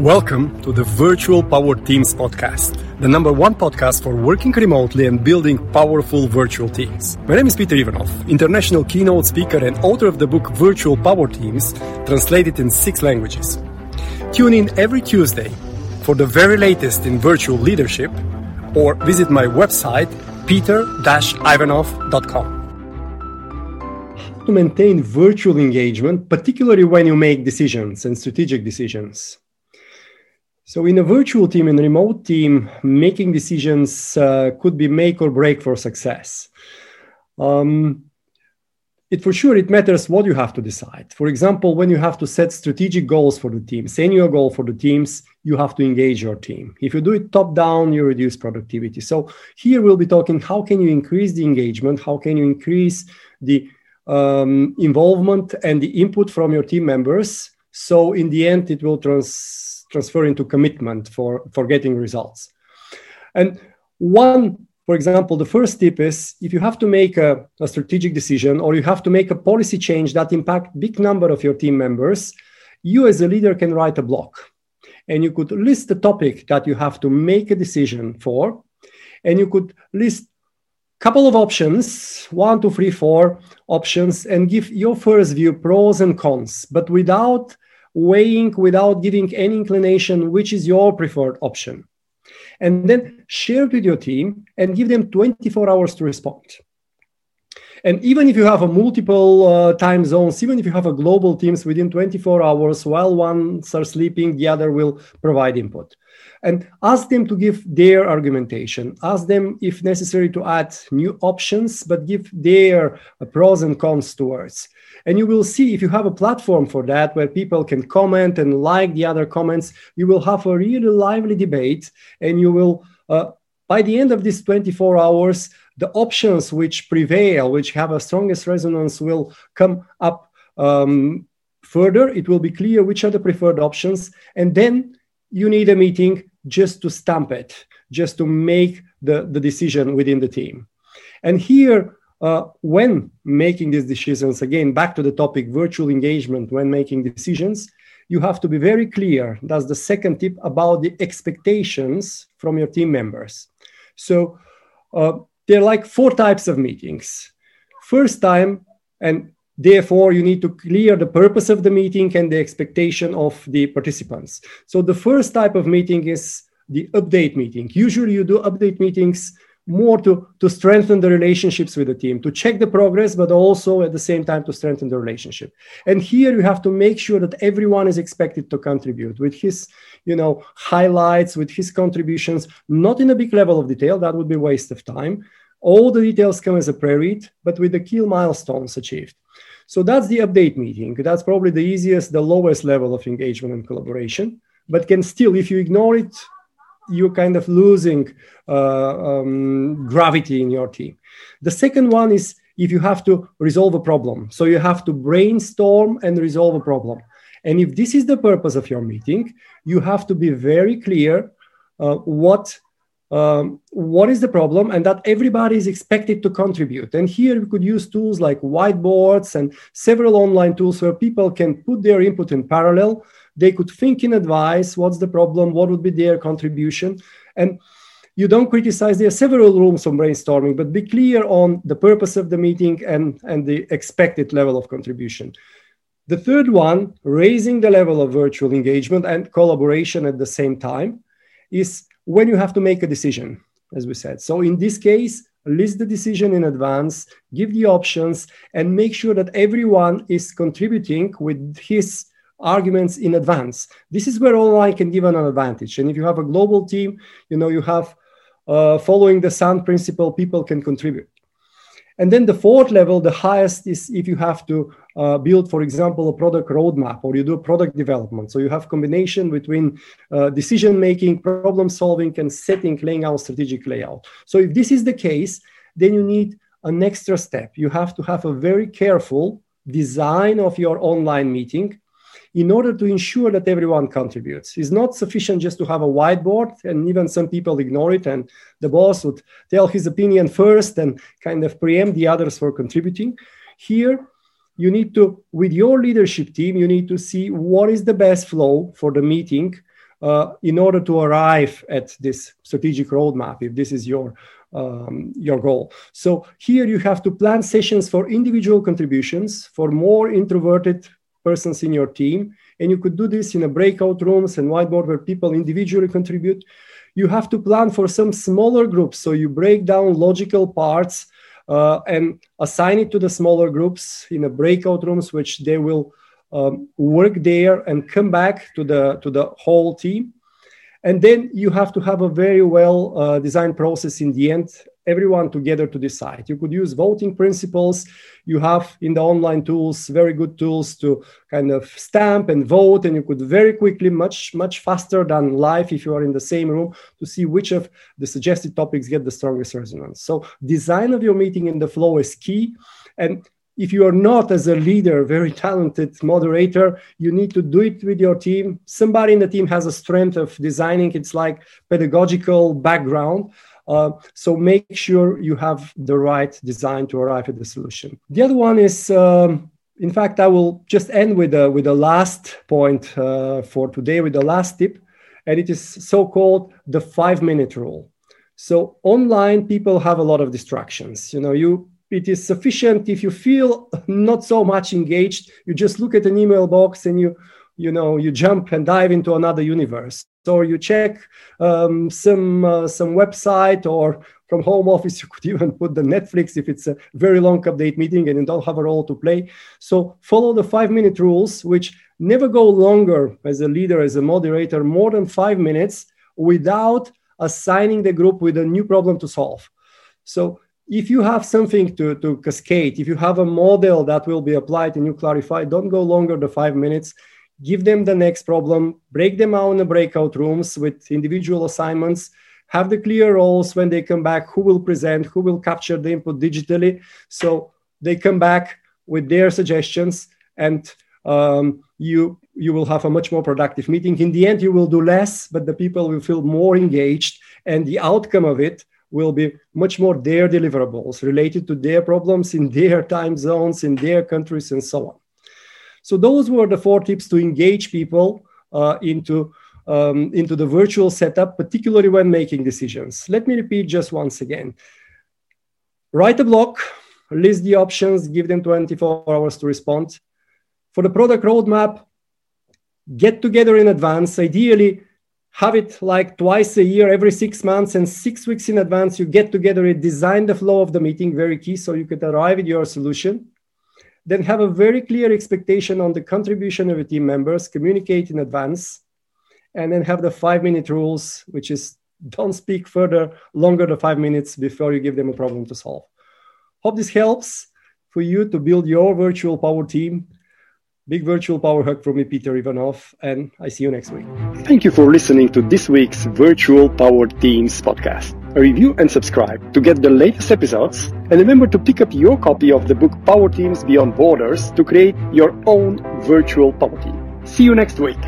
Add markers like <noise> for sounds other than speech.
Welcome to the Virtual Power Teams podcast, the number one podcast for working remotely and building powerful virtual teams. My name is Peter Ivanov, international keynote speaker and author of the book Virtual Power Teams, translated in six languages. Tune in every Tuesday for the very latest in virtual leadership or visit my website peter-ivanov.com How to maintain virtual engagement, particularly when you make decisions and strategic decisions. So, in a virtual team, in a remote team, making decisions uh, could be make or break for success. Um, it for sure it matters what you have to decide. For example, when you have to set strategic goals for the team, senior goal for the teams, you have to engage your team. If you do it top down, you reduce productivity. So here we'll be talking how can you increase the engagement, how can you increase the um, involvement and the input from your team members. So in the end, it will trans transfer into commitment for, for getting results. And one, for example, the first tip is if you have to make a, a strategic decision or you have to make a policy change that impact big number of your team members, you as a leader can write a block and you could list the topic that you have to make a decision for and you could list couple of options one two three four options and give your first view pros and cons but without weighing without giving any inclination which is your preferred option. And then share it with your team and give them 24 hours to respond. And even if you have a multiple uh, time zones, even if you have a global teams within 24 hours, while one are sleeping, the other will provide input. And ask them to give their argumentation. Ask them, if necessary, to add new options, but give their uh, pros and cons towards. And you will see if you have a platform for that where people can comment and like the other comments, you will have a really lively debate. And you will, uh, by the end of these 24 hours, the options which prevail, which have a strongest resonance, will come up um, further. It will be clear which are the preferred options. And then you need a meeting just to stamp it, just to make the, the decision within the team. And here, uh, when making these decisions, again, back to the topic virtual engagement when making decisions, you have to be very clear. That's the second tip about the expectations from your team members. So uh, there are like four types of meetings. First time, and therefore you need to clear the purpose of the meeting and the expectation of the participants. So the first type of meeting is the update meeting. Usually you do update meetings more to, to strengthen the relationships with the team, to check the progress, but also at the same time to strengthen the relationship. And here you have to make sure that everyone is expected to contribute with his, you know, highlights, with his contributions, not in a big level of detail, that would be waste of time. All the details come as a pre-read, but with the key milestones achieved. So that's the update meeting. That's probably the easiest, the lowest level of engagement and collaboration, but can still, if you ignore it, you're kind of losing uh, um, gravity in your team. The second one is if you have to resolve a problem. So you have to brainstorm and resolve a problem. And if this is the purpose of your meeting, you have to be very clear uh, what um, what is the problem and that everybody is expected to contribute. And here we could use tools like whiteboards and several online tools where people can put their input in parallel. They could think in advice what's the problem what would be their contribution. And you don't criticize there are several rooms for brainstorming but be clear on the purpose of the meeting and and the expected level of contribution. The third one raising the level of virtual engagement and collaboration at the same time is when you have to make a decision as we said so in this case list the decision in advance give the options and make sure that everyone is contributing with his arguments in advance. This is where online can give an advantage. And if you have a global team, you know, you have uh, following the sound principle, people can contribute. And then the fourth level, the highest is if you have to uh, build, for example, a product roadmap or you do product development. So you have combination between uh, decision making, problem solving, and setting, laying out strategic layout. So if this is the case, then you need an extra step. You have to have a very careful design of your online meeting in order to ensure that everyone contributes. It's not sufficient just to have a whiteboard, and even some people ignore it, and the boss would tell his opinion first and kind of preempt the others for contributing. Here, you need to, with your leadership team, you need to see what is the best flow for the meeting. uh, in order to arrive at this strategic roadmap, if this is your um, your goal. So here you have to plan sessions for individual contributions for more introverted persons in your team. And you could do this in a breakout rooms and whiteboard where people individually contribute. You have to plan for some smaller groups. So you break down logical parts uh, and assign it to the smaller groups in the breakout rooms, which they will um, work there and come back to the to the whole team. And then you have to have a very well uh, designed process in the end, everyone together to decide. You could use voting principles. You have in the online tools very good tools to kind of stamp and vote, and you could very quickly, much, much faster than live if you are in the same room, to see which of the suggested topics get the strongest resonance. So, design of your meeting in the flow is key. And if you are not as a leader very talented moderator you need to do it with your team somebody in the team has a strength of designing it's like pedagogical background uh, so make sure you have the right design to arrive at the solution. The other one is um, in fact i will just end with a, with the last point uh, for today with the last tip and it is so called the five minute rule. So online people have a lot of distractions. You know you it is sufficient if you feel not so much engaged you just look at an email box and you you know you jump and dive into another universe or you check um, some uh, some website or from home office <laughs> you could even put the netflix if it's a very long update meeting and you don't have a role to play so follow the five minute rules which never go longer as a leader as a moderator more than five minutes without assigning the group with a new problem to solve so if you have something to, to cascade, if you have a model that will be applied and you clarify, don't go longer than five minutes. Give them the next problem, break them out in the breakout rooms with individual assignments, have the clear roles when they come back, who will present, who will capture the input digitally. So they come back with their suggestions and um, you you will have a much more productive meeting. In the end, you will do less, but the people will feel more engaged, and the outcome of it will be much more their deliverables related to their problems in their time zones, in their countries, and so on. So those were the four tips to engage people uh, into, um, into the virtual setup, particularly when making decisions. Let me repeat just once again. Write a block, list the options, give them 24 hours to respond. For the product roadmap, get together in advance, ideally have it like twice a year, every six months, and six weeks in advance, you get together design the flow of the meeting, very key, so you could arrive at your solution. Then have a very clear expectation on the contribution of your team members, communicate in advance, and then have the five minute rules, which is don't speak further longer than five minutes before you give them a problem to solve. Hope this helps for you to build your virtual power team Big virtual power hug from me, Peter Ivanov, and I see you next week. Thank you for listening to this week's Virtual Power Teams podcast. Review and subscribe to get the latest episodes, and remember to pick up your copy of the book Power Teams Beyond Borders to create your own virtual power team. See you next week.